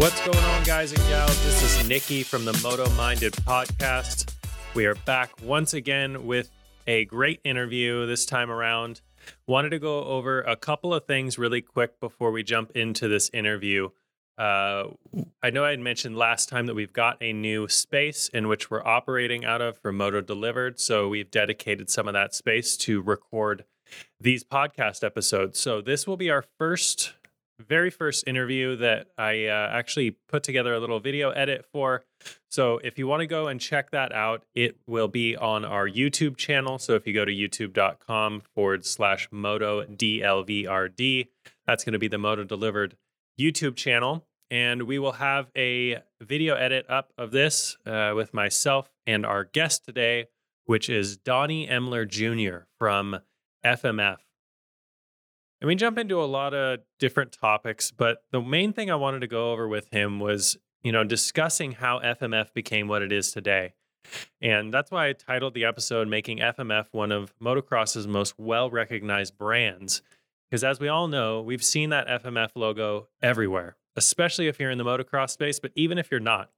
What's going on, guys and gals? This is Nikki from the Moto Minded podcast. We are back once again with a great interview this time around. Wanted to go over a couple of things really quick before we jump into this interview. Uh, I know I had mentioned last time that we've got a new space in which we're operating out of for Moto Delivered. So we've dedicated some of that space to record these podcast episodes. So this will be our first, very first interview that I uh, actually put together a little video edit for. So if you want to go and check that out, it will be on our YouTube channel. So if you go to youtube.com forward slash moto DLVRD, that's going to be the Moto Delivered YouTube channel and we will have a video edit up of this uh, with myself and our guest today, which is Donnie Emler Jr. from FMF. And we jump into a lot of different topics, but the main thing I wanted to go over with him was, you know, discussing how FMF became what it is today. And that's why I titled the episode Making FMF one of motocross's most well recognized brands. Because as we all know, we've seen that FMF logo everywhere especially if you're in the motocross space, but even if you're not.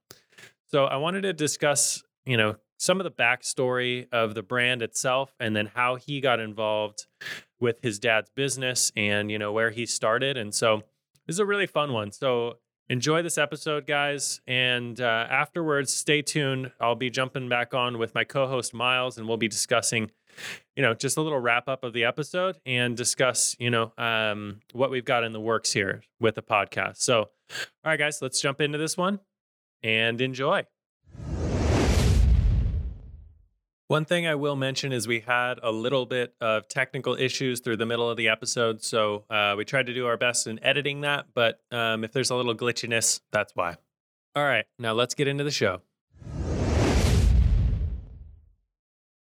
So I wanted to discuss, you know, some of the backstory of the brand itself and then how he got involved with his dad's business and, you know, where he started. And so this is a really fun one. So enjoy this episode, guys. And uh, afterwards, stay tuned. I'll be jumping back on with my co host, Miles, and we'll be discussing you know, just a little wrap up of the episode and discuss, you know, um, what we've got in the works here with the podcast. So, all right, guys, let's jump into this one and enjoy. One thing I will mention is we had a little bit of technical issues through the middle of the episode. So uh, we tried to do our best in editing that. But um, if there's a little glitchiness, that's why. All right, now let's get into the show.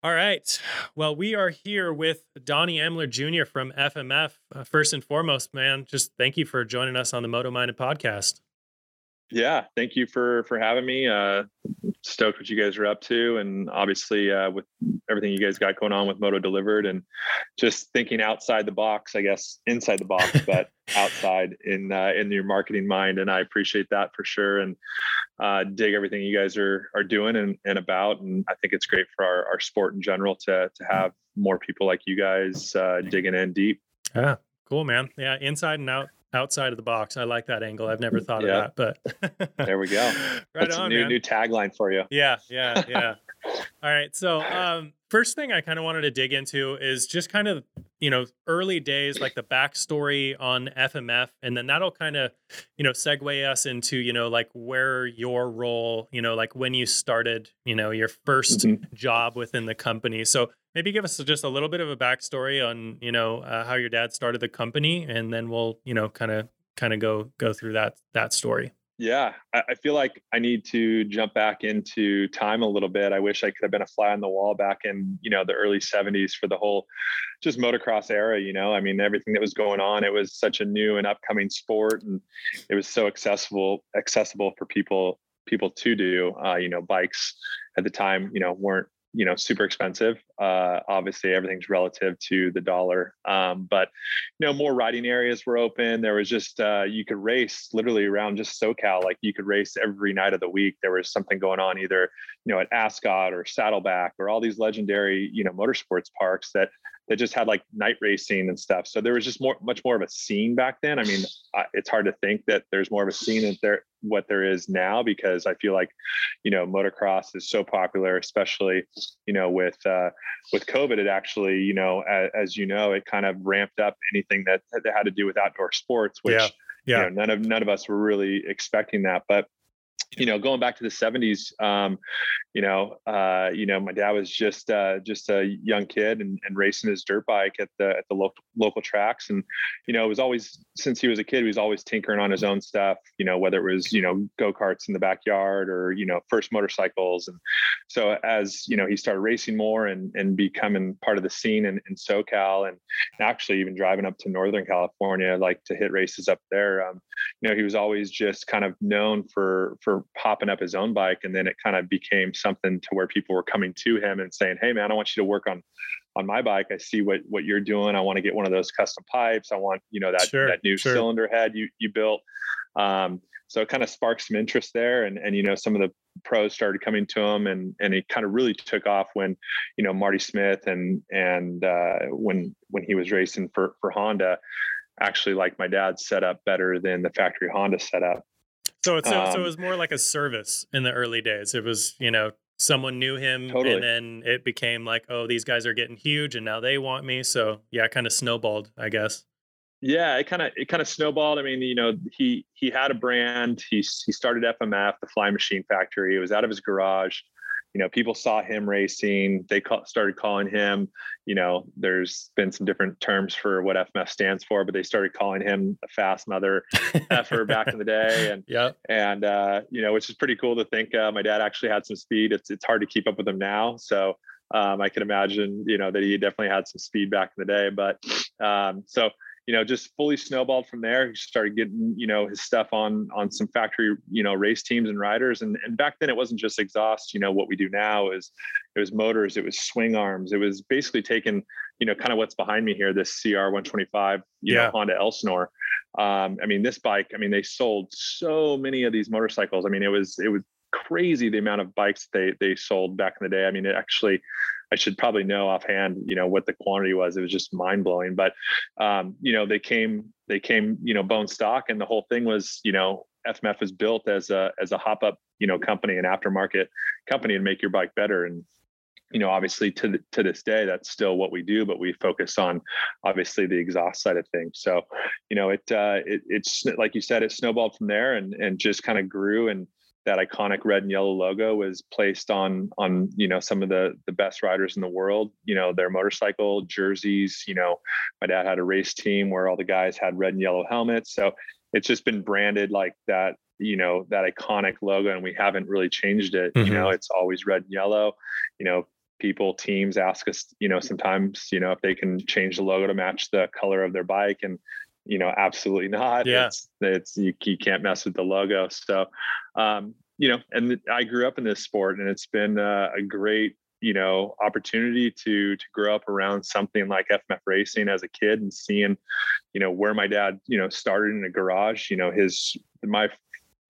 All right. Well, we are here with Donnie Emler Jr. from FMF. Uh, first and foremost, man, just thank you for joining us on the Moto Minded podcast. Yeah, thank you for for having me. Uh, stoked what you guys are up to, and obviously uh, with everything you guys got going on with Moto Delivered, and just thinking outside the box. I guess inside the box, but outside in uh, in your marketing mind. And I appreciate that for sure, and uh, dig everything you guys are are doing and, and about. And I think it's great for our, our sport in general to to have more people like you guys uh, digging in deep. Yeah, cool, man. Yeah, inside and out outside of the box. I like that angle. I've never thought yeah. of that, but there we go. right That's on, a new man. new tagline for you. Yeah, yeah, yeah. All right. So, um, first thing I kind of wanted to dig into is just kind of you know early days, like the backstory on FMF, and then that'll kind of you know segue us into you know like where your role, you know, like when you started, you know, your 1st mm-hmm. job within the company. So maybe give us just a little bit of a backstory on you know uh, how your dad started the company and then we'll you know kind of kind of go go through that that story. Yeah I, feel like i need to jump back into time a little bit. I wish i could have been a fly on the wall back in you know the early 70s for the whole just motocross era you know? I mean everything that was going on it was such a new and upcoming sport and it was so accessible accessible for people people to do. Uh, you know bikes at the time you know weren't you know super expensive. Uh, obviously everything's relative to the dollar um, but you know more riding areas were open. There was just uh, you could race literally around just socal like you could race every night of the week. There was something going on either you know at ascot or saddleback or all these legendary you know motorsports parks that that just had like night racing and stuff. So there was just more, much more of a scene back then. I mean, it's hard to think that there's more of a scene in there what there is now because I feel like, you know, motocross is so popular, especially, you know, with uh, with COVID. It actually, you know, as, as you know, it kind of ramped up anything that, that had to do with outdoor sports, which yeah. Yeah. You know, none of none of us were really expecting that. But you know, going back to the '70s, um, you know, uh, you know, my dad was just uh, just a young kid and, and, racing his dirt bike at the at the local local tracks, and you know, it was always since he was a kid, he was always tinkering on his own stuff. You know, whether it was you know go karts in the backyard or you know first motorcycles, and so as you know, he started racing more and and becoming part of the scene in, in SoCal, and actually even driving up to Northern California, like to hit races up there. Um, you know, he was always just kind of known for for popping up his own bike, and then it kind of became something to where people were coming to him and saying, "Hey, man, I want you to work on on my bike. I see what what you're doing. I want to get one of those custom pipes. I want you know that sure, that new sure. cylinder head you you built." Um, so it kind of sparked some interest there and and you know some of the pros started coming to him and and it kind of really took off when you know marty smith and and uh, when when he was racing for for honda actually like my dad's setup better than the factory honda setup so it's um, so it was more like a service in the early days. It was you know someone knew him totally. and then it became like oh these guys are getting huge and now they want me. So yeah it kind of snowballed i guess. Yeah it kind of it kind of snowballed. I mean you know he he had a brand. He, he started fmf the fly machine factory. It was out of his garage you know people saw him racing they call, started calling him you know there's been some different terms for what fmf stands for but they started calling him a fast mother effer back in the day and yeah and uh, you know which is pretty cool to think uh, my dad actually had some speed it's it's hard to keep up with him now so um, I can imagine, you know, that he definitely had some speed back in the day. But um, so you know, just fully snowballed from there. He started getting, you know, his stuff on on some factory, you know, race teams and riders. And and back then it wasn't just exhaust. You know, what we do now is it was motors, it was swing arms, it was basically taking, you know, kind of what's behind me here, this CR 125, you yeah. know, Honda Elsinore. Um, I mean, this bike, I mean, they sold so many of these motorcycles. I mean, it was it was crazy the amount of bikes they they sold back in the day. I mean, it actually I should probably know offhand, you know, what the quantity was. It was just mind blowing. But um, you know, they came, they came, you know, bone stock, and the whole thing was, you know, FMF is built as a as a hop up, you know, company, an aftermarket company, and make your bike better. And you know, obviously to the, to this day, that's still what we do, but we focus on obviously the exhaust side of things. So, you know, it uh, it it's like you said, it snowballed from there and and just kind of grew and that iconic red and yellow logo was placed on on you know some of the the best riders in the world you know their motorcycle jerseys you know my dad had a race team where all the guys had red and yellow helmets. So it's just been branded like that you know that iconic logo and we haven't really changed it. Mm-hmm. you know it's always red and yellow. You know people teams ask us you know sometimes you know if they can change the logo to match the color of their bike and you know absolutely not. Yeah. it's, it's you, you can't mess with the logo. So um you know and i grew up in this sport and it's been uh, a great you know opportunity to to grow up around something like fmf racing as a kid and seeing you know where my dad you know started in a garage. You know his my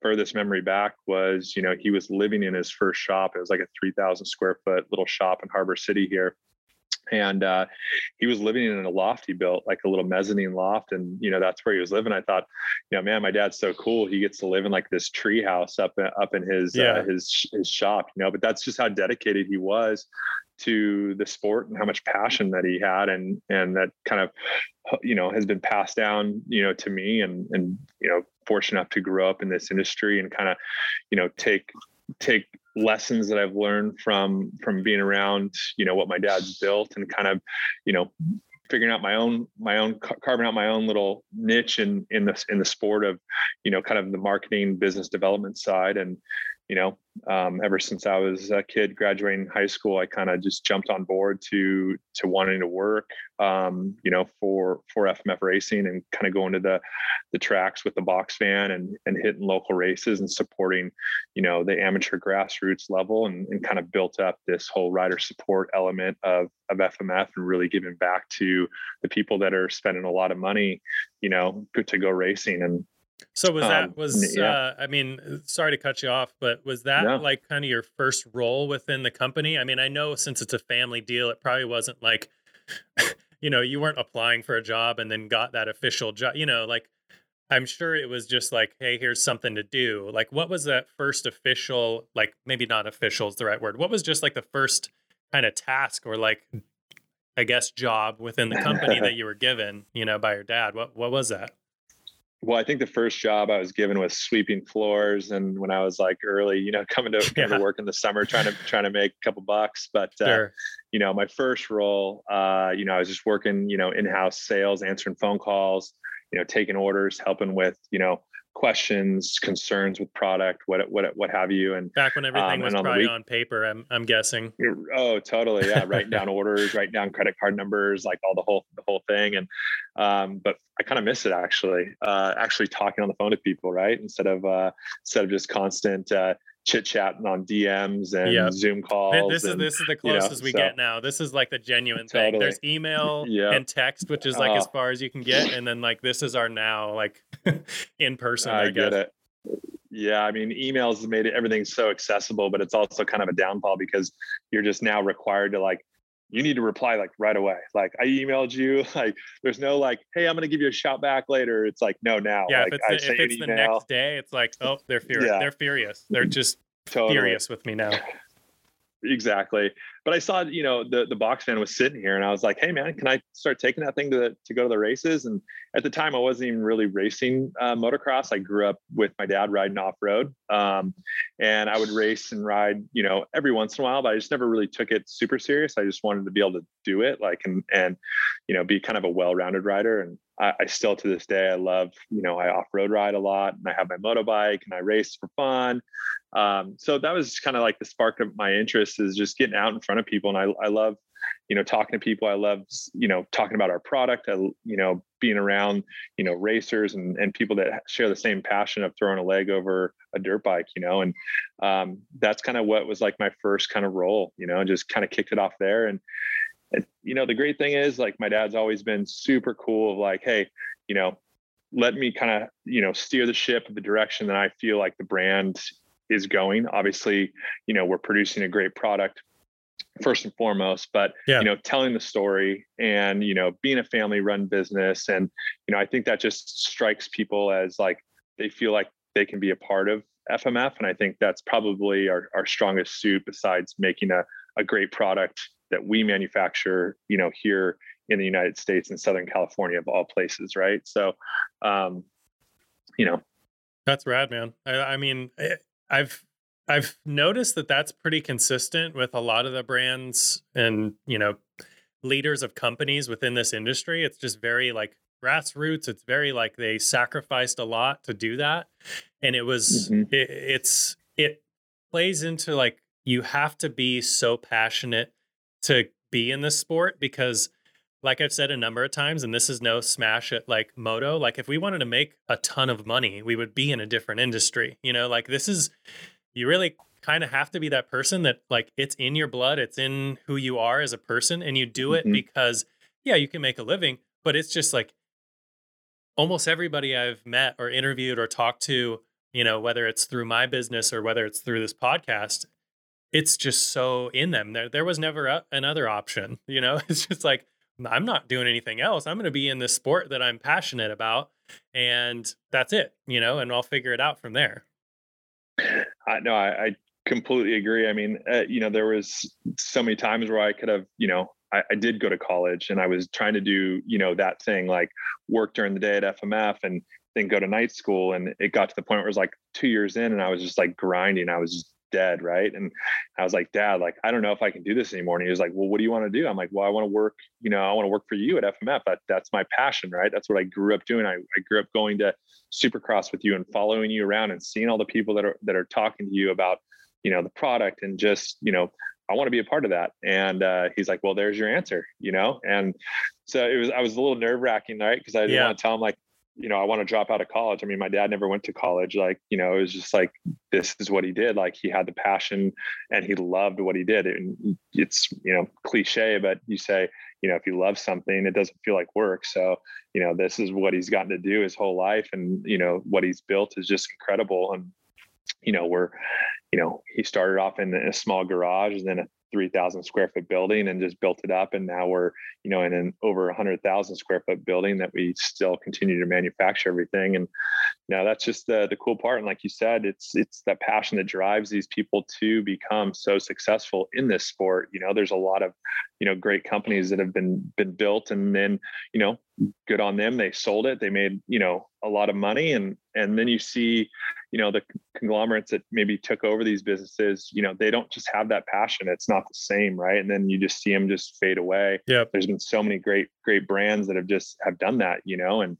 furthest memory back was you know he was living in his first shop. It was like a 3000 square foot little shop in harbor city here and uh, he was living in a loft. He built like a little mezzanine loft and you know that's where he was living. I thought you know man my dad's so cool. He gets to live in like this tree house up up in his uh, yeah. uh, his his shop you know but that's just how dedicated he was to the sport and how much passion that he had and and that kind of you know has been passed down you know to me and and you know fortunate enough to grow up in this industry and kind of you know take take lessons that I've learned from from being around, you know, what my dad's built and kind of, you know, figuring out my own my own carving out my own little niche in in the in the sport of, you know, kind of the marketing business development side. And you know, um, ever since I was a kid graduating high school, I kind of just jumped on board to to wanting to work, um, you know, for for FMF racing and kind of going to the the tracks with the box van and and hitting local races and supporting, you know, the amateur grassroots level and, and kind of built up this whole rider support element of of FMF and really giving back to the people that are spending a lot of money, you know, to go racing. And so was that um, was yeah. uh, I mean, uh, sorry to cut you off, but was that yeah. like kind of your first role within the company? I mean, I know since it's a family deal, it probably wasn't like you know, you weren't applying for a job and then got that official job, you know, like I'm sure it was just like, hey, here's something to do. Like what was that first official, like maybe not official is the right word. What was just like the first kind of task or like I guess job within the company that you were given, you know, by your dad? What what was that? Well, I think the first job I was given was sweeping floors, and when I was like early, you know, coming to coming yeah. to work in the summer, trying to trying to make a couple bucks. But uh, sure. you know, my first role, uh, you know, I was just working, you know, in house sales, answering phone calls, you know, taking orders, helping with, you know, questions, concerns with product, what what what have you. And back when everything um, was on probably week, on paper, I'm I'm guessing. Oh, totally. Yeah, write down orders, write down credit card numbers, like all the whole the whole thing. And um, but I kind of miss it actually. Uh, actually talking on the phone to people, right? Instead of uh, instead of just constant. Uh, chit chatting on DMs and yep. Zoom calls. This and, is this is the closest you know, we so. get now. This is like the genuine totally. thing. There's email yep. and text, which is like as uh-huh. far as you can get, and then like this is our now like in person. I, I get it. Yeah, I mean, emails made everything so accessible, but it's also kind of a downfall because you're just now required to like you need to reply like right away. Like I emailed you, like there's no like, hey, I'm gonna give you a shout back later. It's like no now. Yeah, like, if it's, the, if it's the next day, it's like, oh, they're furious. Yeah. They're furious. They're just totally. furious with me now. Exactly but I saw, you know, the the box fan was sitting here, and I was like, "Hey, man, can I start taking that thing to to go to the races?" And at the time, I wasn't even really racing uh, motocross. I grew up with my dad riding off road, um, and I would race and ride, you know, every once in a while. But I just never really took it super serious. I just wanted to be able to do it, like, and and you know, be kind of a well rounded rider. And I, I still to this day, I love, you know, I off road ride a lot, and I have my motorbike, and I race for fun. Um, so that was kind of like the spark of my interest is just getting out in front of people. And I, I love, you know, talking to people. I love, you know, talking about our product. I, you know, being around, you know, racers and, and people that share the same passion of throwing a leg over a dirt bike, you know, and um, that's kind of what was like my first kind of role, you know, just kind of kicked it off there. And, and, you know, the great thing is like my dad's always been super cool of like, hey, you know, let me kind of, you know, steer the ship the direction that I feel like the brand is going. Obviously, you know, we're producing a great product first and foremost, but yeah. you know, telling the story and you know, being a family run business and you know, I think that just strikes people as like they feel like they can be a part of FMF and I think that's probably our, our strongest suit besides making a, a great product that we manufacture, you know, here in the United States in Southern California of all places, right? So um, you know, that's rad, man. I, I mean, eh, I've I've noticed that that's pretty consistent with a lot of the brands and you know leaders of companies within this industry. It's just very like grassroots. It's very like they sacrificed a lot to do that, and it was mm-hmm. it, it's it plays into like you have to be so passionate to be in this sport because like I've said a number of times, and this is no smash at like moto. Like if we wanted to make a ton of money, we would be in a different industry. You know, like this is you really kind of have to be that person that like it's in your blood, it's in who you are as a person, and you do it mm-hmm. because yeah, you can make a living, but it's just like almost everybody I've met or interviewed or talked to, you know, whether it's through my business or whether it's through this podcast, it's just so in them. There there was never a, another option, you know. It's just like I'm not doing anything else. I'm going to be in this sport that I'm passionate about, and that's it, you know. And I'll figure it out from there. I no, I, I completely agree. I mean, uh, you know, there was so many times where I could have, you know, I, I, did go to college and I was trying to do, you know, that thing like work during the day at FMF and then go to night school. And it got to the point where it was like two years in and I was just like grinding. I was dead, right? And I was like, Dad, like I don't know if I can do this anymore. And he was like, Well, what do you want to do? I'm like, Well, I want to work. You know, I want to work for you at FMF. That, that's my passion, right? That's what I grew up doing. I, I grew up going to Supercross with you and following you around and seeing all the people that are that are talking to you about, you know, the product and just you know I want to be a part of that. And uh, he's like, well, there's your answer, you know? And so it was, I was a little nerve wracking, right? Cause I didn't yeah. want to tell him like, you know, I want to drop out of college. I mean, my dad never went to college. Like, you know, it was just like, this is what he did. Like, he had the passion and he loved what he did. And it's, you know, cliche, but you say, you know, if you love something, it doesn't feel like work. So, you know, this is what he's gotten to do his whole life. And, you know, what he's built is just incredible. And, you know, we're, you know, he started off in a small garage and then a 3,000 square foot building and just built it up. And now we're, you know, in an over 100,000 square foot building that we still continue to manufacture everything. And now that's just the, the cool part. And like you said, it's, it's that passion that drives these people to become so successful in this sport. You know, there's a lot of, you know, great companies that have been, been built and then, you know, good on them. They sold it. They made, you know, a lot of money and and then you see you know the conglomerates that maybe took over these businesses you know they don't just have that passion it's not the same right and then you just see them just fade away yeah there's been so many great great brands that have just have done that you know and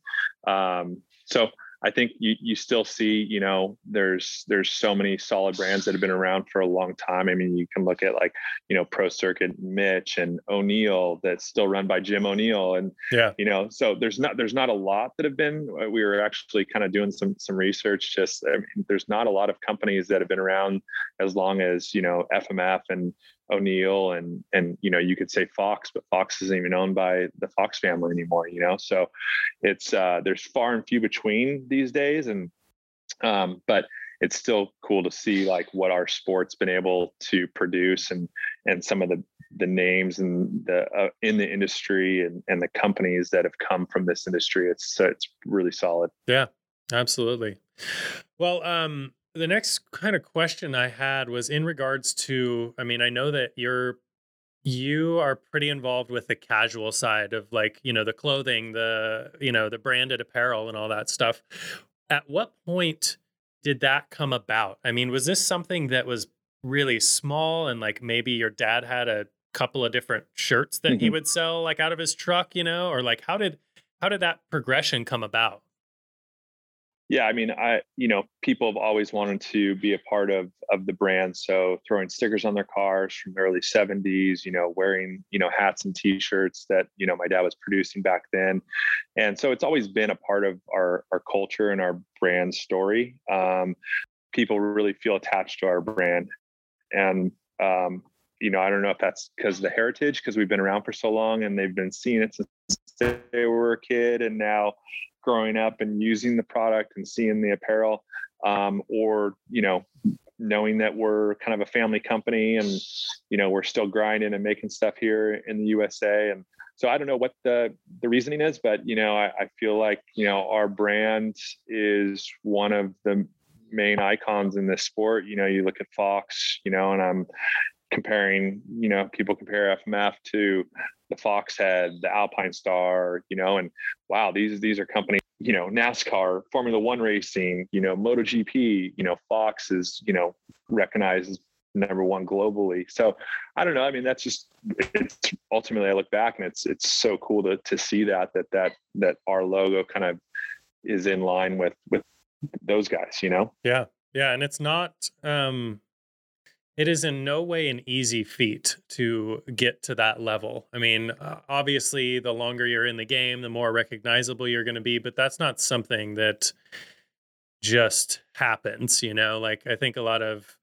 um so I think you you still see, you know, there's there's so many solid brands that have been around for a long time. I mean, you can look at like, you know, Pro Circuit Mitch and O'Neill that's still run by Jim O'Neill. And yeah, you know, so there's not there's not a lot that have been uh, we were actually kind of doing some some research. Just I mean, there's not a lot of companies that have been around as long as, you know, FMF and O'Neill and and you know you could say Fox, but Fox isn't even owned by the Fox family anymore. You know, so it's uh, there's far and few between these days, and um, but it's still cool to see like what our sport's been able to produce and and some of the the names and the uh, in the industry and and the companies that have come from this industry. It's it's really solid. Yeah, absolutely. Well, um, the next kind of question I had was in regards to. I mean, I know that you're you are pretty involved with the casual side of like you know the clothing the you know the branded apparel and all that stuff at what point did that come about i mean was this something that was really small and like maybe your dad had a couple of different shirts that mm-hmm. he would sell like out of his truck you know or like how did how did that progression come about yeah, I mean, I you know, people have always wanted to be a part of of the brand. So throwing stickers on their cars from the early 70s, you know, wearing, you know, hats and t-shirts that, you know, my dad was producing back then. And so it's always been a part of our our culture and our brand story. Um, people really feel attached to our brand. And um, you know, I don't know if that's because the heritage, because we've been around for so long and they've been seeing it since they were a kid and now growing up and using the product and seeing the apparel um, or you know knowing that we're kind of a family company and you know we're still grinding and making stuff here in the usa and so i don't know what the the reasoning is but you know I, I feel like you know our brand is one of the main icons in this sport. You know you look at fox you know and i'm comparing, you know, people compare FMF to the Foxhead, the Alpinestar, you know, and wow, these these are companies, you know, NASCAR, Formula One racing, you know, MotoGP, you know, Fox is, you know, recognized as number one globally. So I don't know. I mean, that's just it's ultimately I look back and it's it's so cool to to see that that that that our logo kind of is in line with with those guys, you know? Yeah. Yeah. And it's not um it is in no way an easy feat to get to that level. I mean, uh, obviously, the longer you're in the game, the more recognizable you're going to be, but that's not something that just happens, you know? Like, I think a lot of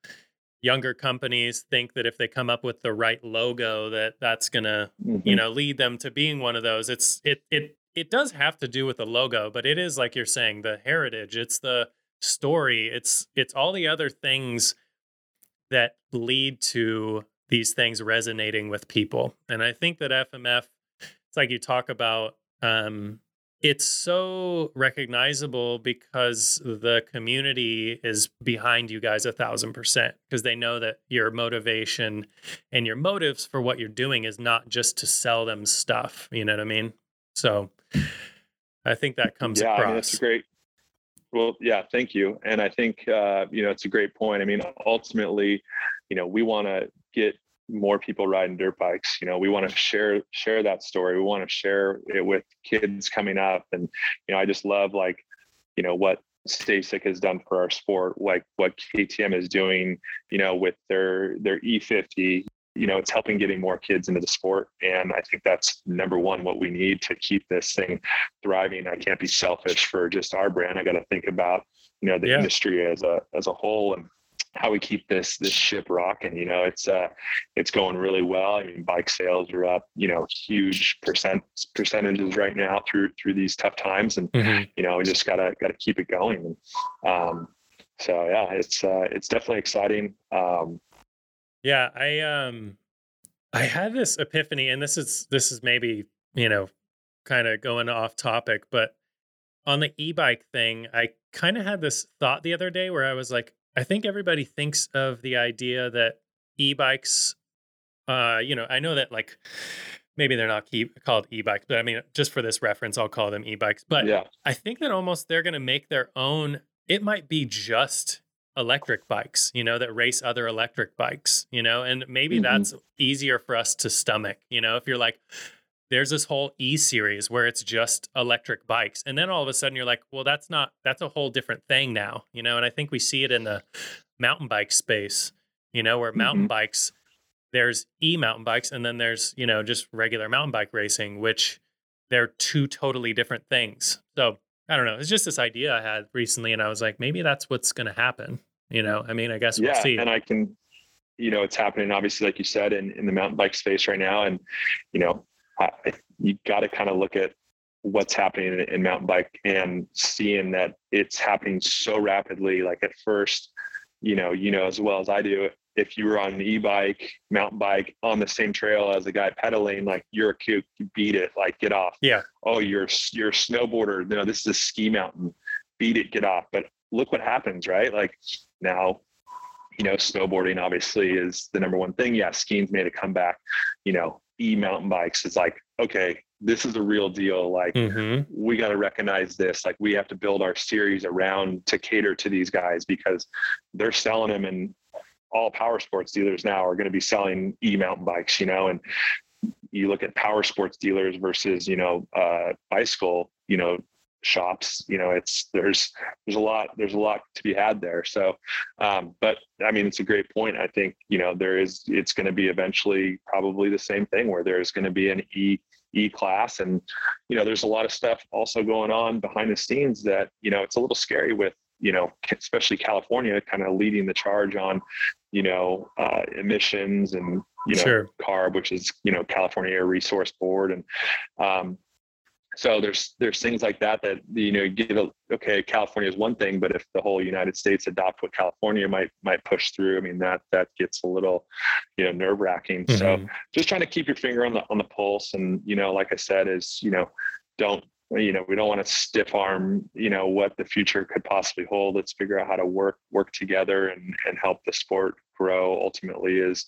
younger companies think that if they come up with the right logo that that's going to, mm-hmm. you know, lead them to being one of those. It's it it it does have to do with the logo, but it is like you're saying the heritage, it's the story, it's it's all the other things that lead to these things resonating with people. And I think that FMF, it's like you talk about, um, it's so recognizable because the community is behind you guys a thousand percent because they know that your motivation and your motives for what you're doing is not just to sell them stuff. You know what I mean? So I think that comes yeah, across. I mean, that's great. Well, yeah, thank you. And I think uh, you know it's a great point. I mean, ultimately, you know, we want to get more people riding dirt bikes. You know, we want to share share that story. We want to share it with kids coming up. And you know, I just love like, you know, what STACYC has done for our sport, like what KTM is doing, you know, with their their E50, you know it's helping getting more kids into the sport. And i think that's number one what we need to keep this thing thriving. I can't be selfish for just our brand. I got to think about you know the yeah. industry as a as a whole and how we keep this this ship rocking. You know it's uh it's going really well. I mean bike sales are up you know huge percent percentages right now through through these tough times. And mm-hmm. you know we just gotta gotta keep it going. And um so yeah it's uh it's definitely exciting. Um yeah, I um I had this epiphany and this is this is maybe, you know, kind of going off topic, but on the e-bike thing, I kind of had this thought the other day where I was like, I think everybody thinks of the idea that e-bikes uh, you know, I know that like maybe they're not e- called e-bikes, but I mean, just for this reference, I'll call them e-bikes. But yeah. I think that almost they're going to make their own. It might be just electric bikes, you know, that race other electric bikes, you know, and maybe mm-hmm. that's easier for us to stomach, you know, if you're like, there's this whole E series where it's just electric bikes. And then all of a sudden you're like, well, that's not, that's a whole different thing now, you know, and I think we see it in the mountain bike space, you know, where mountain mm-hmm. bikes, there's e mountain bikes and then there's, you know, just regular mountain bike racing, which they're two totally different things. So I don't know. It's just this idea I had recently, and I was like, maybe that's what's going to happen. You know, I mean, I guess we'll yeah, see. And I can, you know, it's happening obviously, like you said, in, in the mountain bike space right now. And, you know, I, you got to kind of look at what's happening in, in mountain bike and seeing that it's happening so rapidly. Like at first, you know, you know as well as I do, if you were on an e-bike, mountain bike on the same trail as a guy pedaling, like you're a cute, you beat it, like get off. Yeah. Oh, you're you're a snowboarder. No, this is a ski mountain. Beat it, get off. But look what happens, right? Like now, you know, snowboarding obviously is the number one thing. Yeah, skiing's made a comeback. You know, e mountain bikes. It's like, okay, this is a real deal. Like mm-hmm. we got to recognize this. Like we have to build our series around to cater to these guys because they're selling them and all power sports dealers now are going to be selling e mountain bikes, you know, and you look at power sports dealers versus, you know, uh, bicycle, you know, shops you know it's there's there's a lot there's a lot to be had there. So um, but i mean it's a great point. I think you know there is it's going to be eventually probably the same thing where there's going to be an e e class and you know there's a lot of stuff also going on behind the scenes that you know it's a little scary with you know especially california kind of leading the charge on you know uh, emissions and you know sure. carb which is you know california air resource board and um, so there's there's things like that that you know give a, okay california is one thing but if the whole united states adopt what california might might push through i mean that that gets a little you know nerve wracking mm-hmm. so just trying to keep your finger on the on the pulse and you know like i said is you know don't you know we don't want to stiff arm you know what the future could possibly hold. Let's figure out how to work work together and and help the sport grow ultimately is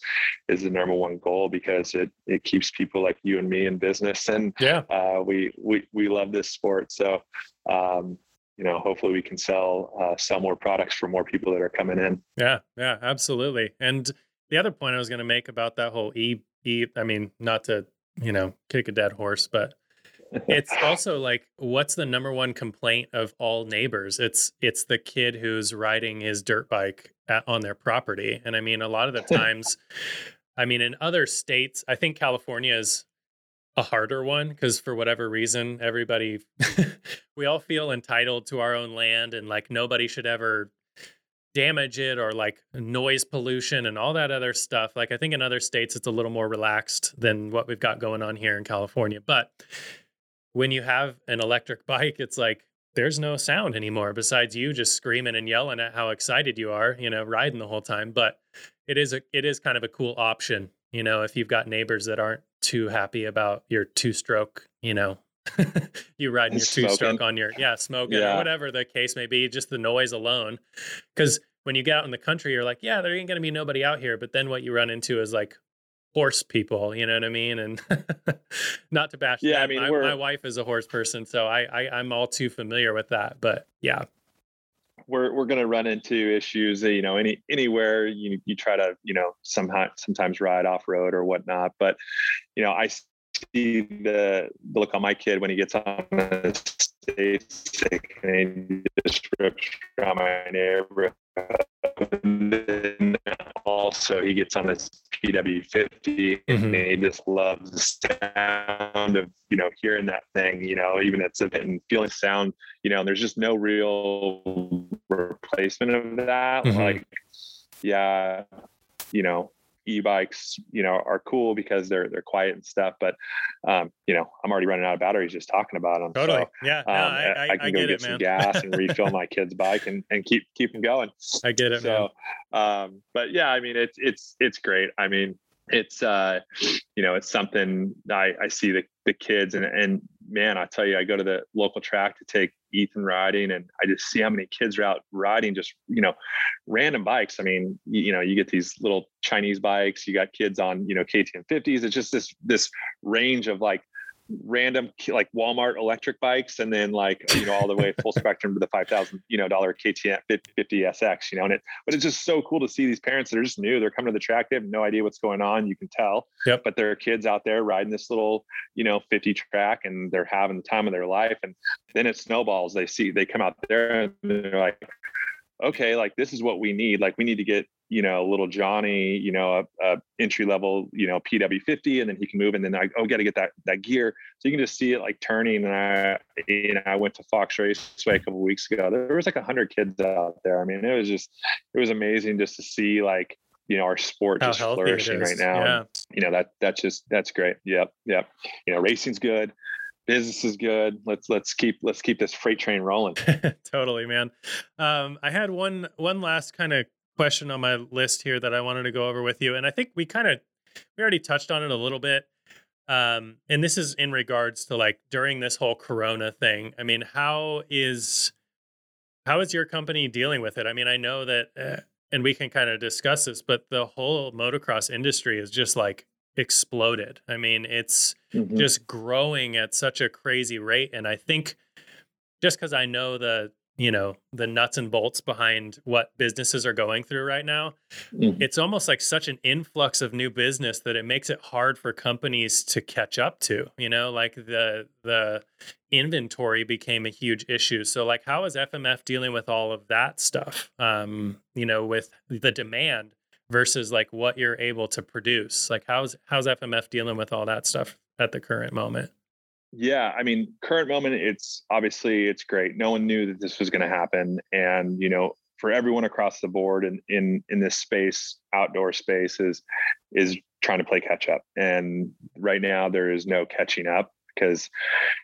is the number one goal because it it keeps people like you and me in business and yeah. uh, we we we love this sport. So um, you know hopefully we can sell uh, sell more products for more people that are coming in. Yeah yeah absolutely. And the other point i was going to make about that whole e e i mean not to you know kick a dead horse but it's also like what's the number one complaint of all neighbors? It's it's the kid who's riding his dirt bike at, on their property and i mean a lot of the times i mean in other states i think california is a harder one because for whatever reason everybody we all feel entitled to our own land and like nobody should ever damage it or like noise pollution and all that other stuff. Like i think in other states it's a little more relaxed than what we've got going on here in california but when you have an electric bike, it's like there's no sound anymore besides you just screaming and yelling at how excited you are, you know, riding the whole time. But it is a it is kind of a cool option, you know, if you've got neighbors that aren't too happy about your two stroke, you know, you riding your two stroke on your yeah, smoking yeah. or whatever the case may be, just the noise alone. Cause when you get out in the country, you're like, yeah, there ain't gonna be nobody out here. But then what you run into is like horse people, you know what I mean? And not to bash yeah, I mean, my, my, wife is a horse person, so I, I I'm all too familiar with that. But yeah. We're we're gonna run into issues, you know, any anywhere you you try to, you know, somehow sometimes ride off road or whatnot. But you know, I see the, the look on my kid when he gets on the STACYC and he just rips around my neighborhood also he gets on his PW50 mm-hmm. and he just loves the sound of you know hearing that thing you know even it's a bit and feeling sound you know and there's just no real replacement of that mm-hmm. like yeah you know e-bikes you know are cool because they're they're quiet and stuff but um you know i'm already running out of batteries just talking about them totally. So, yeah um, no, I, I, I, can I go get, get some gas and refill my kid's bike and and keep keep them going. I get it so um but yeah i mean it's it's it's great. I mean it's uh you know it's something i i see the the kids and and man i tell you i go to the local track to take ethan riding and i just see how many kids are out riding just you know random bikes. I mean you, you know you get these little chinese bikes you got kids on you know ktm 50s it's just this this range of like random like Walmart electric bikes, and then like you know all the way full spectrum to the five thousand you know dollar KTM 50 SX. You know, and it but it's just so cool to see these parents that are just new. They're coming to the track, they have no idea what's going on. You can tell, yep. but there are kids out there riding this little you know 50 track, and they're having the time of their life. And then it snowballs. They see they come out there and they're like okay, like this is what we need. Like we need to get, you know, little Johnny, you know, a, a entry level, you know, PW50, and then he can move. And then I, oh, got to get that that gear. So you can just see it like turning. And I, you know, I went to Fox Raceway a couple weeks ago. There was like a hundred kids out there. I mean, it was just, it was amazing just to see like, you know, our sport How just flourishing right now. Yeah. And, you know, that that's just that's great. Yep, yep. You know, racing's good business is good. Let's let's keep let's keep this freight train rolling. totally, man. Um, I had one one last kind of question on my list here that I wanted to go over with you, and I think we kind of we already touched on it a little bit. Um, and this is in regards to like during this whole Corona thing. I mean, how is how is your company dealing with it? I mean, I know that, uh, and we can kind of discuss this, but the whole motocross industry is just like exploded. I mean, it's mm-hmm. just growing at such a crazy rate. And I think just because I know the you know the nuts and bolts behind what businesses are going through right now mm-hmm. it's almost like such an influx of new business that it makes it hard for companies to catch up to you know like the the inventory became a huge issue. So like how is fmf dealing with all of that stuff um you know with the demand versus like what you're able to produce? Like how's how's fmf dealing with all that stuff at the current moment yeah, I mean, current moment, it's obviously it's great. No one knew that this was going to happen, and you know, for everyone across the board and in, in in this space, outdoor space is is trying to play catch up. And right now, there is no catching up because,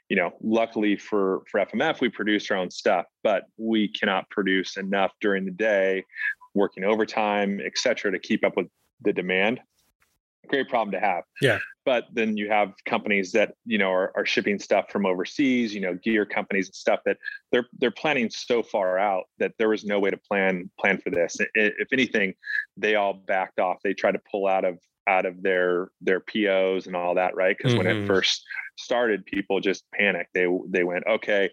you know, luckily for for FMF, we produce our own stuff, but we cannot produce enough during the day, working overtime, et cetera, to keep up with the demand great problem to have. Yeah. But then you have companies that you know are, are shipping stuff from overseas. You know, gear companies and stuff that they're they're planning so far out that there was no way to plan plan for this. If anything, they all backed off. They tried to pull out of out of their their POs and all that, right? Because mm-hmm. when it mm-hmm. first started, people just panicked. They they went, okay,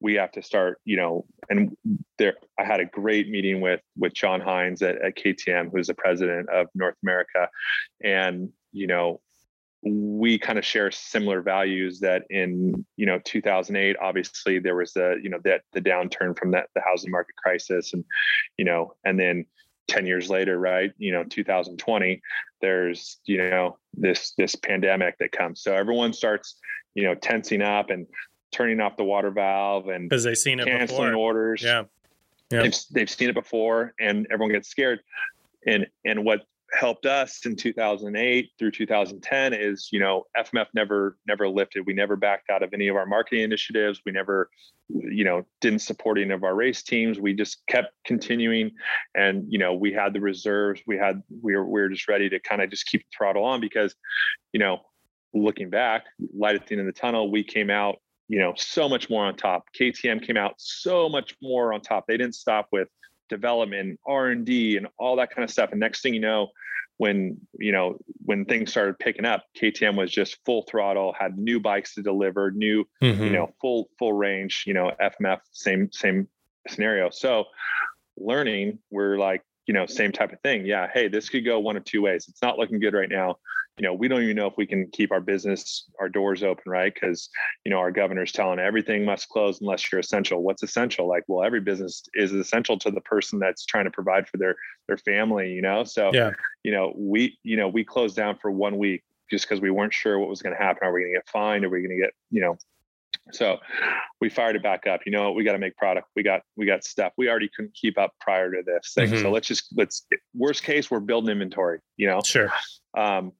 we have to start, you know, and there I had a great meeting with with John Hinz at, at KTM, who's the president of North America. And, you know, we kind of share similar values that in you know 2008 obviously there was the you know that the downturn from that the housing market crisis and you know and then 10 years later right you know 2020 there's you know this this pandemic that comes so everyone starts you know tensing up and turning off the water valve and because they've seen it canceling before. orders. Yeah. yeah. They've, they've seen it before and everyone gets scared. And, and what helped us in 2008 through 2010 is, you know, FMF never, never lifted. We never backed out of any of our marketing initiatives. We never, you know, didn't support any of our race teams. We just kept continuing and, you know, we had the reserves. We had, we were, we were just ready to kind of just keep the throttle on because, you know, looking back, light at the end of the tunnel, we came out you know, so much more on top. KTM came out so much more on top. They didn't stop with development, R and D, and all that kind of stuff. And next thing you know, when you know when things started picking up, KTM was just full throttle, had new bikes to deliver, new mm-hmm. you know full full range. You know, FMF same same scenario. So learning, we're like you know same type of thing. Yeah, hey, this could go one of two ways. It's not looking good right now you know, we don't even know if we can keep our business, our doors open, right? Because, you know, our governor's telling everything must close unless you're essential. What's essential? Like, well, every business is essential to the person that's trying to provide for their their family, you know. So, yeah. you know, we, you know, we closed down for one week just because we weren't sure what was going to happen. Are we going to get fined? Are we going to get, you know, so we fired it back up. You know, we got to make product. We got we got stuff. We already couldn't keep up prior to this thing. Mm-hmm. So let's just let's worst case we're building inventory. You know, sure. Um,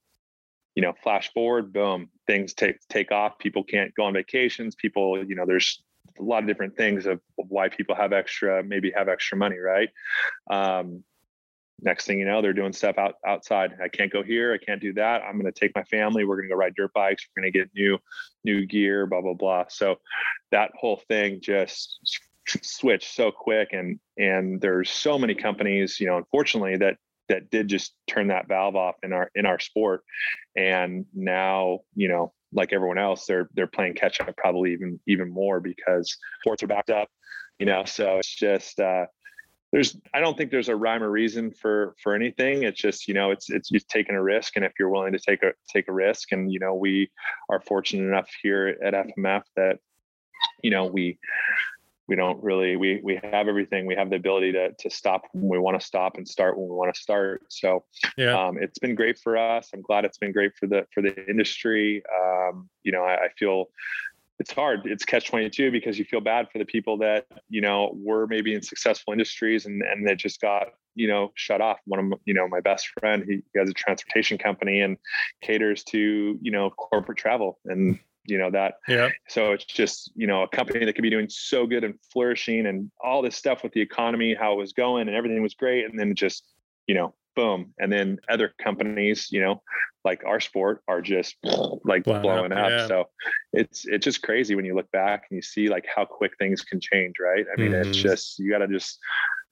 you know, flash forward, boom, things take take off. People can't go on vacations. People, you know, there's a lot of different things of, of why people have extra, maybe have extra money, right? Um, next thing you know, they're doing stuff out outside. I can't go here. I can't do that. I'm going to take my family. We're going to go ride dirt bikes. We're going to get new new gear. Blah blah blah. So that whole thing just switched so quick, and and there's so many companies, you know, unfortunately that that did just turn that valve off in our in our sport and now you know like everyone else they're they're playing catch up probably even even more because sports are backed up you know so it's just uh there's i don't think there's a rhyme or reason for for anything. It's just you know it's it's just taking a risk. And if you're willing to take a take a risk and you know we are fortunate enough here at fmf that you know we we don't really we we have everything. We have the ability to to stop when we want to stop and start when we want to start. So yeah. um, it's been great for us. I'm glad it's been great for the for the industry. Um, you know I, I, feel it's hard. It's catch 22 because you feel bad for the people that you know were maybe in successful industries and and that just got you know shut off. One of my, you know my best friend he has a transportation company and caters to you know corporate travel and you know that. Yeah. So it's just you know a company that could be doing so good and flourishing and all this stuff with the economy how it was going and everything was great. And then just you know boom and then other companies you know like our sport are just like blowing, blowing up, up. Yeah. so it's it's just crazy when you look back and you see like how quick things can change right i mean mm-hmm. it's just you got to just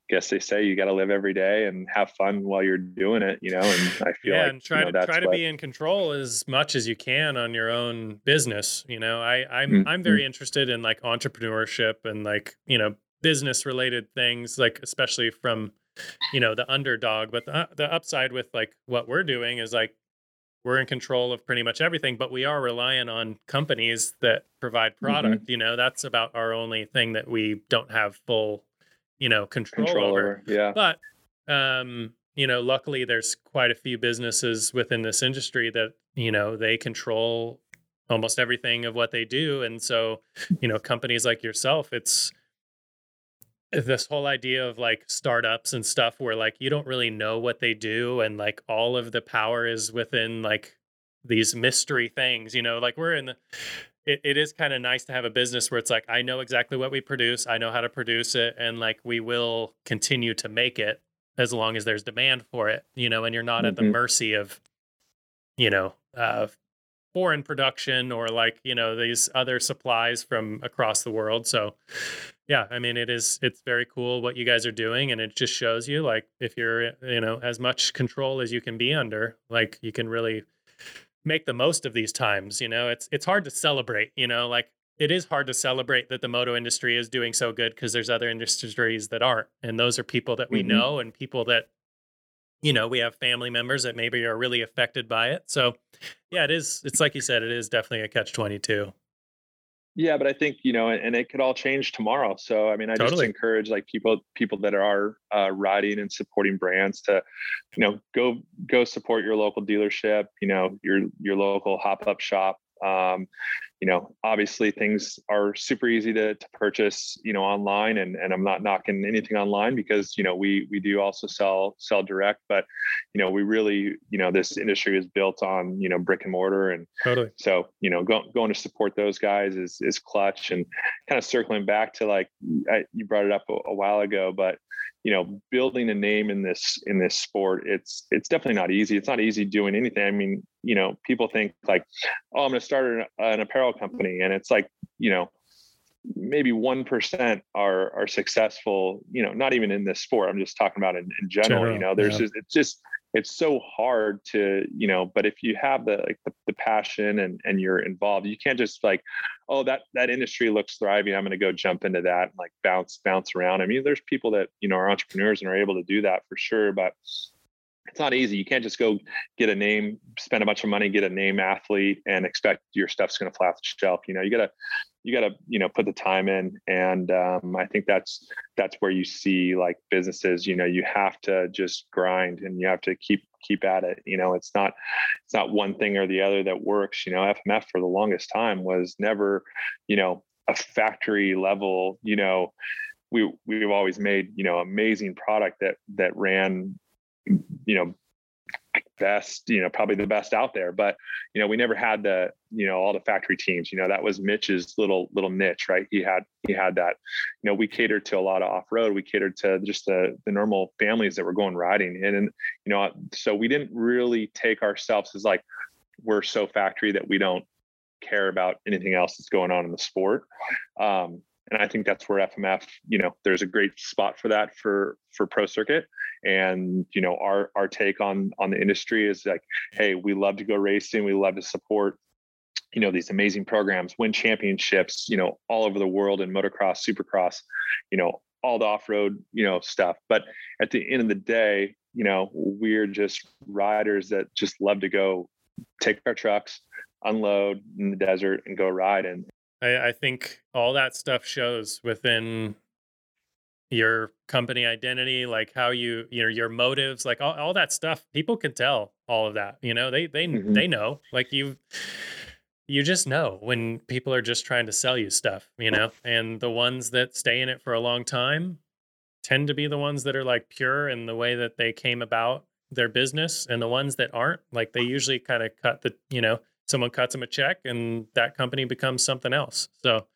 guess they say you got to live every day and have fun while you're doing it, you know. And I feel yeah, like and try you know, to try to be in control as much as you can on your own business. You know, I I'm mm-hmm. I'm very interested in like entrepreneurship and like you know business related things, like especially from you know the underdog. But the the upside with like what we're doing is like we're in control of pretty much everything, but we are relying on companies that provide mm-hmm. product. Mm-hmm. You know, that's about our only thing that we don't have full you know control, control over. over. Yeah. But um, you know, luckily there's quite a few businesses within this industry that you know they control almost everything of what they do, and so you know companies like yourself, it's this whole idea of like startups and stuff where like you don't really know what they do and like all of the power is within like these mystery things you know like we're in the it, it is kind of nice to have a business where it's like I know exactly what we produce, I know how to produce it, and like we will continue to make it as long as there's demand for it, you know, and you're not mm-hmm. at the mm-hmm. mercy of, you know, uh, foreign production or like you know these other supplies from across the world. So, yeah, I mean, it is it's very cool what you guys are doing, and it just shows you like if you're you know as much control as you can be under, like you can really make the most of these times you know it's it's hard to celebrate you know like it is hard to celebrate that the moto industry is doing so good because there's other industries that aren't and those are people that we mm-hmm. know and people that you know we have family members that maybe are really affected by it so yeah it is it's like you said it is definitely a catch 22 yeah, but I think you know, and, it could all change tomorrow. So I mean, I totally. just encourage like people people that are uh, riding and supporting brands to, you know, go go support your local dealership. You know, your your local hop up shop. Um, you know, obviously things are super easy to, to purchase, you know, online and, and I'm not knocking anything online because, you know, we, we do also sell, sell direct, but, you know, we really, you know, this industry is built on, you know, brick and mortar. And totally. so, you know, go, going to support those guys is, is clutch and kind of circling back to like, I, you brought it up a, a while ago, but, you know building a name in this in this sport it's it's definitely not easy. It's not easy doing anything. I mean you know people think like oh i'm going to start an, an apparel company and it's like you know maybe 1% are are successful you know not even in this sport. I'm just talking about in, in general, general, you know there's yeah. just it's just it's so hard to you know but if you have the like the, the, passion and and you're involved you can't just like oh that that industry looks thriving i'm going to go jump into that and like bounce bounce around. I mean there's people that you know are entrepreneurs and are able to do that for sure but it's not easy. You can't just go get a name, spend a bunch of money, get a name athlete, and expect your stuff's going to fly off the shelf. You know, you gotta, you gotta, you know, put the time in, and um, I think that's that's where you see like businesses. You know, you have to just grind, and you have to keep keep at it. You know, it's not it's not one thing or the other that works. You know, FMF for the longest time was never, you know, a factory level. You know, we we've always made you know amazing product that that ran you know best you know probably the best out there. But you know we never had the you know all the factory teams you know that was mitch's little little niche right? He had he had that you know we catered to a lot of off-road. We catered to just the the normal families that were going riding and, and you know so we didn't really take ourselves as like we're so factory that we don't care about anything else that's going on in the sport. Um, and I think that's where FMF, you know, there's a great spot for that for for pro circuit. And you know, our our take on on the industry is like, hey, we love to go racing, we love to support, you know, these amazing programs, win championships, you know, all over the world in motocross, supercross, you know, all the off-road, you know, stuff. But at the end of the day, you know, we're just riders that just love to go take our trucks, unload in the desert and go ride and I, I think all that stuff shows within your company identity like how you you know your motives like all, all that stuff people can tell all of that you know they they mm-hmm. they know like you you just know when people are just trying to sell you stuff you know and the ones that stay in it for a long time tend to be the ones that are like pure in the way that they came about their business and the ones that aren't like they usually kind of cut the you know someone cuts them a check and that company becomes something else. So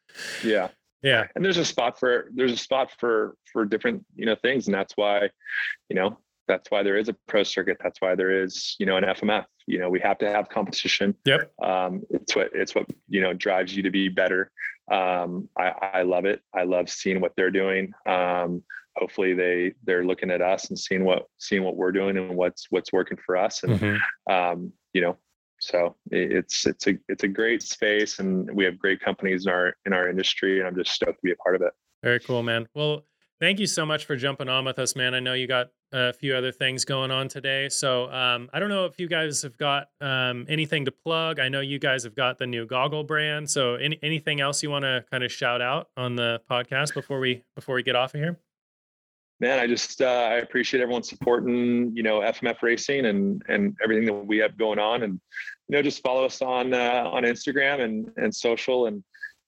yeah. Yeah. And there's a spot for there's a spot for for different, you know, things. And that's why, you know, that's why there is a pro circuit. That's why there is, you know, an FMF. You know, we have to have competition. Yep. Um, it's what it's what you know drives you to be better. Um, I, I love it. I love seeing what they're doing. Um, hopefully they they're looking at us and seeing what seeing what we're doing and what's what's working for us. And Mhm. um, you know, so it's it's a it's a great space, and we have great companies in our in our industry, and I'm just stoked to be a part of it. Very cool, man. Well, thank you so much for jumping on with us, man. I know you got a few other things going on today. So um, I don't know if you guys have got um, anything to plug. I know you guys have got the new goggle brand. So any, anything else you want to kind of shout out on the podcast before we before we get off of here? Man i just uh, i appreciate everyone supporting you know fmf racing and and everything that we have going on and you know just follow us on uh, on instagram and and social and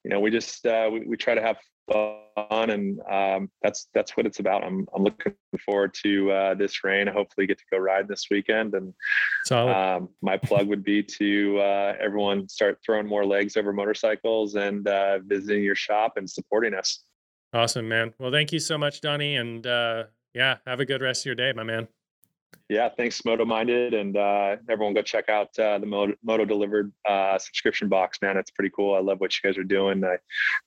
you know we just uh, we, we try to have fun and um, that's that's what it's about. I'm i'm looking forward to uh, this rain. Hopefully get to go ride this weekend and um, my plug would be to uh, everyone start throwing more legs over motorcycles and uh, visiting your shop and supporting us awesome, man. Well, thank you so much, Donnie. And uh, yeah, have a good rest of your day, my man. yeah thanks moto minded and uh, everyone go check out uh, the moto, moto delivered uh, subscription box man it's pretty cool i love what you guys are doing i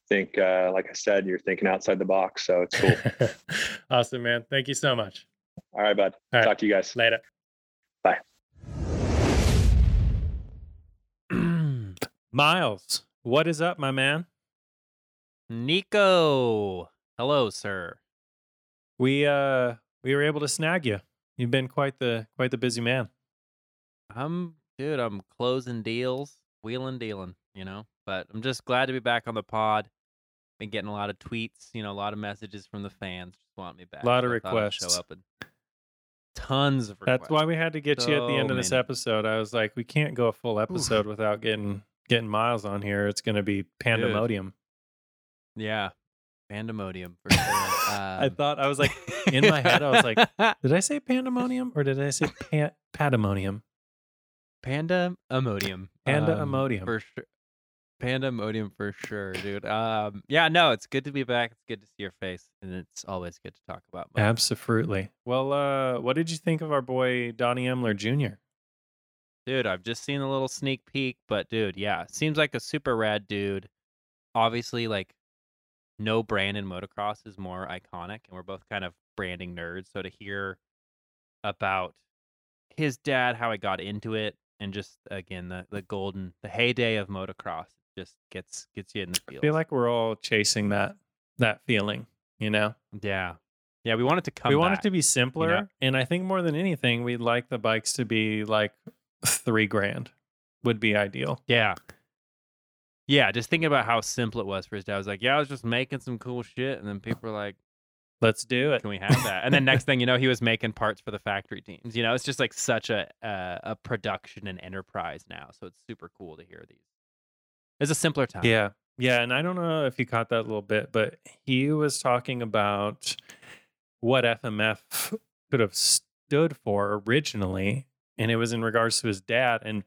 think uh, like i said you're thinking outside the box so it's cool awesome, man. Thank you so much. all right bud All right. talk to you guys Later. Bye. Miles, what is up, my man? Nico. Hello, sir. We uh we were able to snag you. You've been quite the quite the busy man. I'm dude, I'm closing deals, wheeling dealing, you know. But I'm just glad to be back on the pod. Been getting a lot of tweets, you know, a lot of messages from the fans just want me back. A lot of requests. Show up and tons of requests. That's why we had to get you at the end So of this episode. I was like, we can't go a full episode without getting getting Miles on here. It's going to be pandemonium. Yeah. Pandemonium for sure. I Um, thought I was like in my head. I was like, did I say pandemonium or did I say pan- pandemonium? Panda Amodium. Panda um. For sure. Panda Amodium for sure, dude. Um, yeah, no, it's good to be back. It's good to see your face, and it's always good to talk about. moto. Absolutely. Well, uh, what did you think of our boy Donnie Emler Jr.? Dude, I've just seen a little sneak peek, but dude, yeah, seems like a super rad dude. Obviously, like no brand in motocross is more iconic, and we're both kind of branding nerds. So to hear about his dad, how he got into it, and just again the the golden the heyday of motocross just gets gets you in the I feel like we're all chasing that that feeling, you know? yeah, yeah, we want it to come. we want back. it to be simpler, and I think more than anything, we'd like the bikes to be like three grand would be ideal. Yeah. Yeah, just thinking about how simple it was for his dad. I was like, yeah, I was just making some cool shit. And then people were like, Let's do it. can we have that? And then next thing you know, he was making parts for the factory teams. You know, it's just like such a uh, a production and enterprise now. So it's super cool to hear these. It's a simpler time. Yeah. Yeah. And I don't know if you caught that a little bit, but he was talking about what FMF could have stood for originally. And it was in regards to his dad. And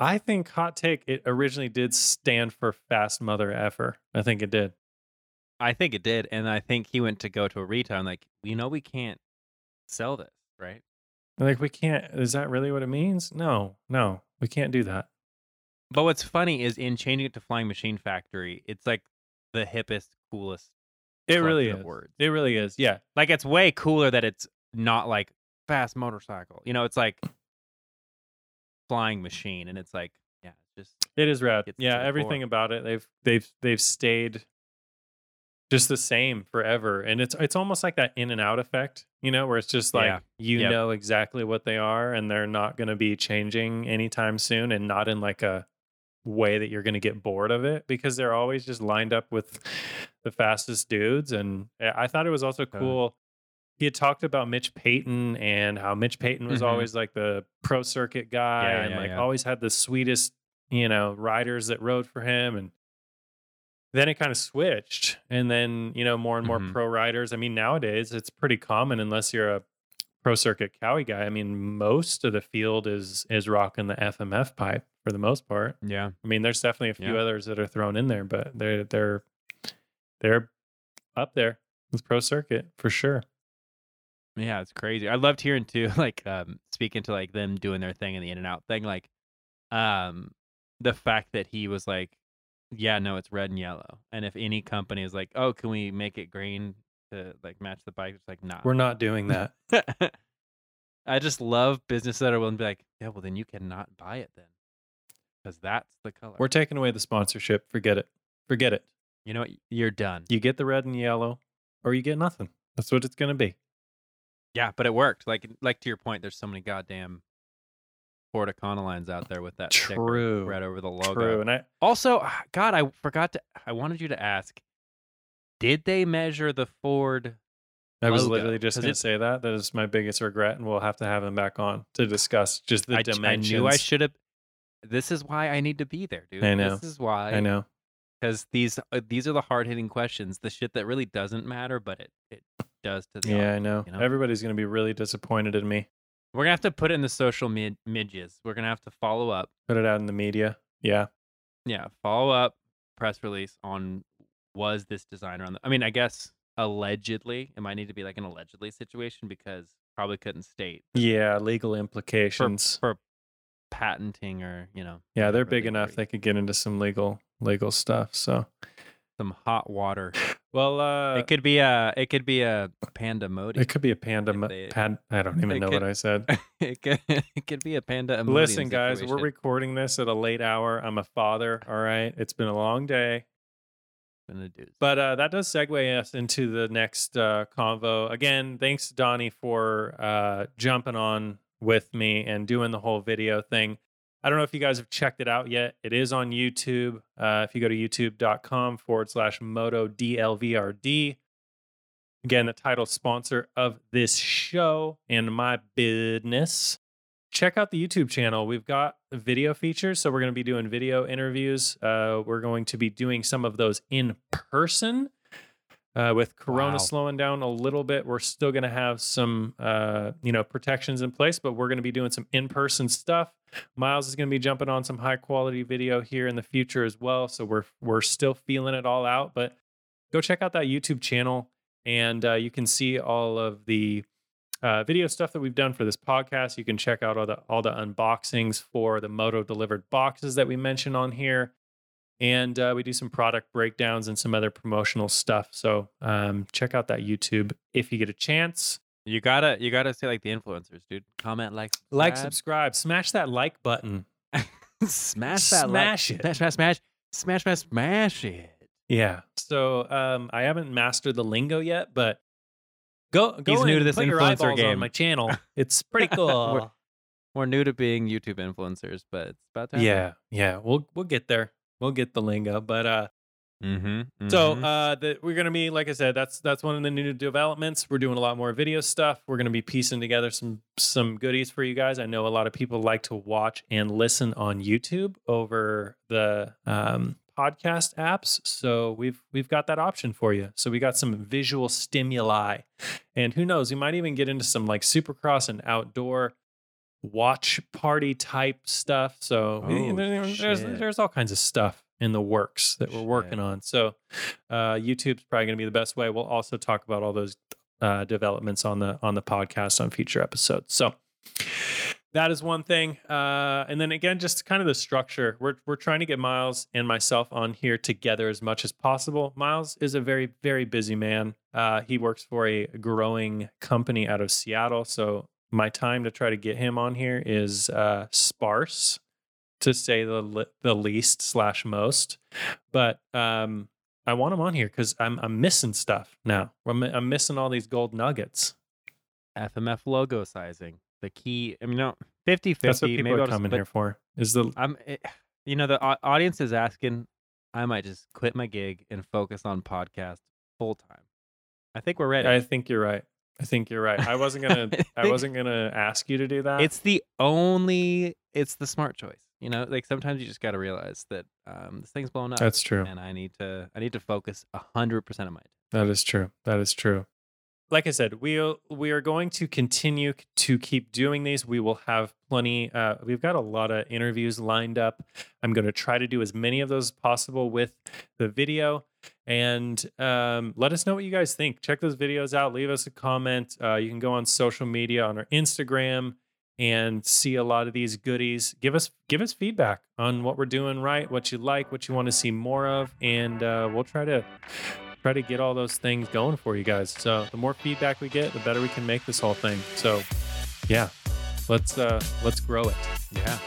I think hot take, it originally did stand for fast mother effer. I think it did. I think it did. And I think he went to go to a retail and like, you know, we can't sell this, right? Like, we can't, is that really what it means? No, no, we can't do that. But what's funny is in changing it to Flying Machine Factory, it's like the hippest, coolest. It really is. words. It really is. Yeah. Like it's way cooler that it's not like fast motorcycle. You know, it's like flying machine, and it's like yeah, just It is rad. Yeah, everything core. about it. They've they've they've stayed just the same forever. And it's it's almost like that in and out effect, you know, where it's just like Yeah. you Yep. know exactly what they are and they're not going to be changing anytime soon and not in like a way that you're going to get bored of it because they're always just lined up with the fastest dudes and I I thought it was also Uh. cool he had talked about Mitch Payton and how Mitch Payton was Mhm. always like the pro circuit guy Yeah, and yeah, like yeah. always had the sweetest, you know, riders that rode for him. And then it kind of switched. And then, you know, more and more Mhm. pro riders. I mean, nowadays it's pretty common unless you're a pro circuit Kawi guy. I mean, most of the field is is rocking the FMF pipe for the most part. Yeah. I mean, there's definitely a few others that are thrown in there, but they're they're they're up there with Pro Circuit for sure. Yeah, it's crazy. I loved hearing too, like um speaking to like them doing their thing in the in and out thing, like um the fact that he was like, Yeah, no, it's red and yellow. And if any company is like, Oh, can we make it green to like match the bike? It's like, nah. We're not doing that. I just love businesses that are willing to be like, Yeah, well then you cannot buy it then. Because that's the color. We're taking away the sponsorship. Forget it. Forget it. you know what? You're done. You get the red and yellow, or you get nothing. That's what it's gonna be. Yeah, but it worked. Like like to your point, there's so many goddamn Ford Econolines out there with that True. right over the logo. True. And I Also, ah, God, I forgot to. I wanted you to ask. Did they measure the Ford? I was logo, literally just gonna it- say that. That is my biggest regret, and we'll have to have them back on to discuss just the I, I knew I should have. This is why I need to be there, dude. I know. This is why. I know. because these uh, these are the hard hitting questions, the shit that really doesn't matter, but it it does to the. Yeah, I know. you know? Everybody's gonna be really disappointed in me. We're gonna have to put it in the social mid midges. We're gonna have to follow up. Put it out in the media. Yeah. Yeah, follow up press release on was this designer on the. I mean, I guess allegedly it might need to be like an allegedly situation because probably couldn't state Yeah. Legal implications. for patenting or you know yeah, they're big enough. They could get into some legal legal stuff. So, some hot water. well, uh, it could be a it could be a pandemonium. it could be a panda. mo- they- Pad, I don't even know could- what I said. it could it could be a panda. Listen, guys, we're recording this at a late hour. I'm a father. All right, it's been a long day. But uh, that does segue us into the next uh, convo. Again, thanks to Donnie for uh, jumping on with me and doing the whole video thing. I don't know if you guys have checked it out yet. It is on YouTube. Uh, if you go to youtube.com forward slash moto DLVRD. Again, the title sponsor of this show and my business. Check out the YouTube channel. We've got video features. So we're going to be doing video interviews. Uh, we're going to be doing some of those in person. Uh, with Corona Wow. slowing down a little bit, we're still going to have some, uh, you know, protections in place, but we're going to be doing some in-person stuff. Miles is going to be jumping on some high-quality video here in the future as well. So we're we're still feeling it all out, but go check out that YouTube channel, and uh, you can see all of the uh, video stuff that we've done for this podcast. You can check out all the all the unboxings for the Moto delivered boxes that we mentioned on here, and uh, we do some product breakdowns and some other promotional stuff. So um, check out that YouTube if you get a chance. You gotta you gotta say like the influencers, dude. Comment, like, Like, subscribe. subscribe, smash that like button. smash that, Smash like, it. smash, smash, smash, smash, smash it. Yeah. So um, I haven't mastered the lingo yet, but go go He's new to this influencer eyeballs on my channel. It's pretty We're- cool. We're new to being YouTube influencers, but it's about time. yeah, yeah. We'll we'll get there. We'll get the lingo, but uh, Mm-hmm. So uh, the, we're gonna be like I said, that's that's one of the new developments. We're doing a lot more video stuff. We're gonna be piecing together some some goodies for you guys. I know a lot of people like to watch and listen on YouTube over the um, podcast apps, so we've we've got that option for you. So we got some visual stimuli, and who knows, we might even get into some like supercross and outdoor watch party type stuff. So Oh, there's shit. there's all kinds of stuff in the works that we're working Shit. on. So uh, YouTube's probably going to be the best way. We'll also talk about all those uh, developments on the on the podcast on future episodes. So that is one thing. Uh, and then again, just kind of the structure. We're we're trying to get Miles and myself on here together as much as possible. Miles is a very very busy man. Uh, he works for a growing company out of Seattle, so my time to try to get him on here is uh, sparse, to say the the least slash most. But um, I want him on here because I'm I'm missing stuff now. I'm, I'm missing all these gold nuggets. FMF logo sizing, the key. I mean, no, 50 50. That's what people maybe are just- coming but here for. Is the I'm, it, you know, the audience is asking. I might just quit my gig and focus on podcast full time. I think we're ready. I think you're right. I think you're right. I wasn't gonna. I, think- wasn't gonna ask you to do that. it's the only. It's the smart choice. You know, like sometimes you just got to realize that um, this thing's blowing up, that's true. and I need to. I need to focus a hundred percent of my. That is true. That is true. Like I said, we'll we are going to continue to keep doing these. We will have plenty. Uh, we've got a lot of interviews lined up. I'm going to try to do as many of those as possible with the video. And um, let us know what you guys think. Check those videos out. Leave us a comment. Uh, you can go on social media on our Instagram and see a lot of these goodies. Give us give us feedback on what we're doing right, what you like, what you want to see more of, and uh, we'll try to try to get all those things going for you guys. So the more feedback we get, the better we can make this whole thing. So yeah, let's uh let's grow it. Yeah.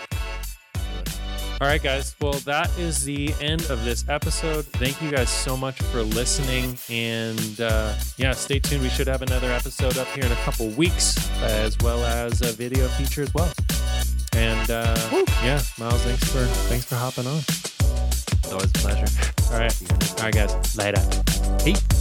All right, guys. Well, that is the end of this episode. Thank you guys so much for listening. And uh, yeah, stay tuned. We should have another episode up here in a couple weeks, as well as a video feature as well. And uh, yeah, Miles, thanks for thanks for hopping on. Always a pleasure. All right, all right, guys. Later. Peace.